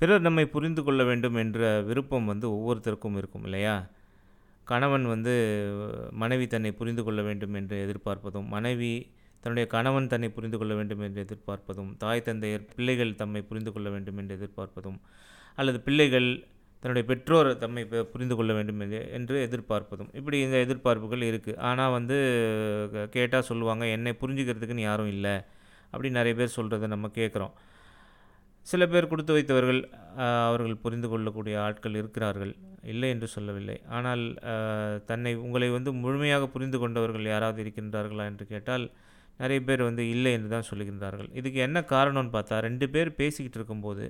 பிறர் நம்மை புரிந்து கொள்ள வேண்டும் என்ற விருப்பம் வந்து ஒவ்வொருத்தருக்கும் இருக்கும் இல்லையா? கணவன் வந்து மனைவி தன்னை புரிந்து கொள்ள வேண்டும் என்று எதிர்பார்ப்பதும் மனைவி தன்னுடைய கணவன் தன்னை புரிந்து கொள்ள வேண்டும் என்று எதிர்பார்ப்பதும் தாய் தந்தையர் பிள்ளைகள் தம்மை புரிந்து கொள்ள வேண்டும் என்று எதிர்பார்ப்பதும் அல்லது பிள்ளைகள் தன்னுடைய பெற்றோர் தம்மை புரிந்து கொள்ள வேண்டும் என்று என்று எதிர்பார்ப்பதும். இப்படி இந்த எதிர்பார்ப்புகள் இருக்குது ஆனால் வந்து கேட்டால் சொல்லுவாங்க என்னை புரிஞ்சுக்கிறதுக்குன்னு யாரும் இல்லை. அப்படி நிறைய பேர் சொல்கிறத நம்ம கேட்குறோம் சில பேர் கொடுத்து வைத்தவர்கள் அவர்கள் புரிந்து கொள்ளக்கூடிய ஆட்கள் இருக்கிறார்கள். இல்லை என்று சொல்லவில்லை. ஆனால் தன்னை உங்களை வந்து முழுமையாக புரிந்து கொண்டவர்கள் யாராவது இருக்கின்றார்களா என்று கேட்டால் நிறைய பேர் வந்து இல்லை என்று தான் சொல்லுகின்றார்கள். இதுக்கு என்ன காரணம்னு பார்த்தா ரெண்டு பேர் பேசிக்கிட்டு இருக்கும்போது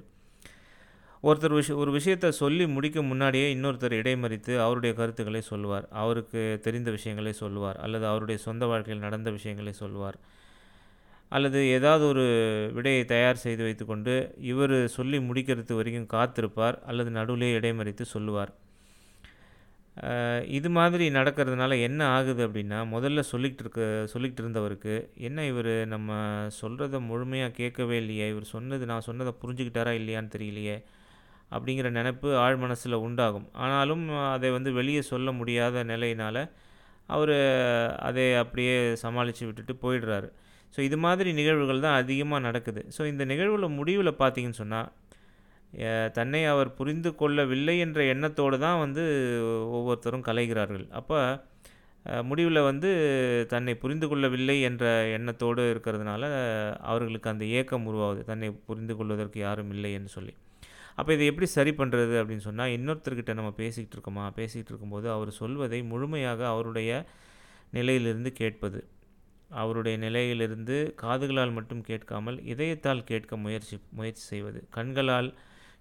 ஒருத்தர் விஷ ஒரு விஷயத்தை சொல்லி முடிக்க முன்னாடியே இன்னொருத்தர் இடைமறித்து அவருடைய கருத்துக்களை சொல்லுவார். அவருக்கு தெரிந்த விஷயங்களை சொல்லுவார். அல்லது அவருடைய சொந்த வாழ்க்கையில் நடந்த விஷயங்களை சொல்லுவார். அல்லது ஏதாவது ஒரு விடையை தயார் செய்து வைத்துக்கொண்டு இவர் சொல்லி முடிக்கிறது வரைக்கும் காத்திருப்பார் அல்லது நடுவிலே இடைமறித்து சொல்லுவார். இது மாதிரி நடக்கிறதுனால என்ன ஆகுது அப்படின்னா முதல்ல சொல்லிக்கிட்டு இருக்க சொல்லிக்கிட்டு இருந்தவருக்கு என்ன இவர் நம்ம சொல்கிறத முழுமையாக கேட்கவே இல்லையே இவர் சொன்னது நான் சொன்னதை புரிஞ்சுக்கிட்டாரா இல்லையான்னு தெரியலையே அப்படிங்கிற நினப்பு ஆழ் மனசில் உண்டாகும். ஆனாலும் அதை வந்து வெளியே சொல்ல முடியாத நிலையினால் அவர் அதை அப்படியே சமாளித்து விட்டுட்டு போயிடுறாரு. ஸோ இது மாதிரி நிகழ்வுகள் தான் அதிகமாக நடக்குது. ஸோ இந்த நிகழ்வில் முடிவில் பார்த்தீங்கன்னு சொன்னால் தன்னை அவர் புரிந்து கொள்ளவில்லை என்ற எண்ணத்தோடு தான் வந்து ஒவ்வொருத்தரும் கலைகிறார்கள். அப்போ முடிவில் வந்து தன்னை புரிந்து கொள்ளவில்லை என்ற எண்ணத்தோடு இருக்கிறதுனால அவர்களுக்கு அந்த ஏக்கம் உருவாகுது. தன்னை புரிந்து கொள்வதற்கு யாரும் இல்லை என்று சொல்லி. அப்போ இதை எப்படி சரி பண்ணுறது அப்படின்னு சொன்னால் இன்னொருத்தர்கிட்ட நம்ம பேசிக்கிட்டு இருக்கோமா? பேசிக்கிட்டு இருக்கும்போது அவர் சொல்வதை முழுமையாக அவருடைய நிலையிலிருந்து கேட்பது. அவருடைய நிலையிலிருந்து காதுகளால் மட்டும் கேட்காமல் இதயத்தால் கேட்க முயற்சி முயற்சி செய்வது கண்களால்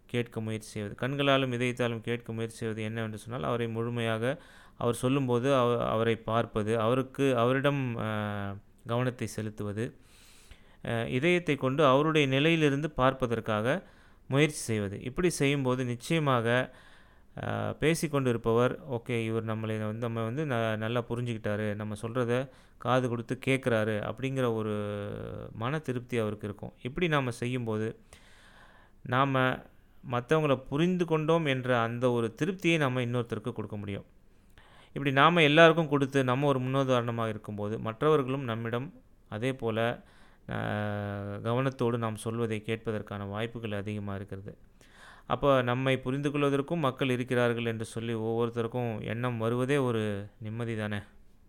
கேட்க முயற்சி செய்வது கண்களாலும் இதயத்தாலும் கேட்க முயற்சி செய்வது என்னவென்று சொன்னால் அவரை முழுமையாக அவர் சொல்லும்போது அவ அவரை பார்ப்பது அவருக்கு அவரிடம் கவனத்தை செலுத்துவது இதயத்தை கொண்டு அவருடைய நிலையிலிருந்து பார்ப்பதற்காக முயற்சி செய்வது. இப்படி செய்யும்போது நிச்சயமாக பேசிக்கொண்டிருப்பவர் இருப்பவர் ஓகே இவர் நம்மளை வந்து நம்ம வந்து ந நல்லா புரிஞ்சுக்கிட்டாரு நம்ம சொல்கிறத காது கொடுத்து கேட்குறாரு அப்படிங்கிற ஒரு மன திருப்தி அவருக்கு இருக்கும். இப்படி நாம் செய்யும்போது நாம் மற்றவங்கள புரிந்து கொண்டோம் என்ற அந்த ஒரு திருப்தியை நம்ம இன்னொருத்தருக்கு கொடுக்க முடியும். இப்படி நாம் எல்லாருக்கும் கொடுத்து நம்ம ஒரு முன்னுதாரணமாக இருக்கும்போது மற்றவர்களும் நம்மிடம் அதே போல் கவனத்தோடு நாம் சொல்வதை கேட்பதற்கான வாய்ப்புகள் அதிகமாக இருக்கிறது. அப்போ நம்மை புரிந்து கொள்வதற்கும் மக்கள் இருக்கிறார்கள் என்று சொல்லி ஒவ்வொருத்தருக்கும் எண்ணம் வருவதே ஒரு நிம்மதி தானே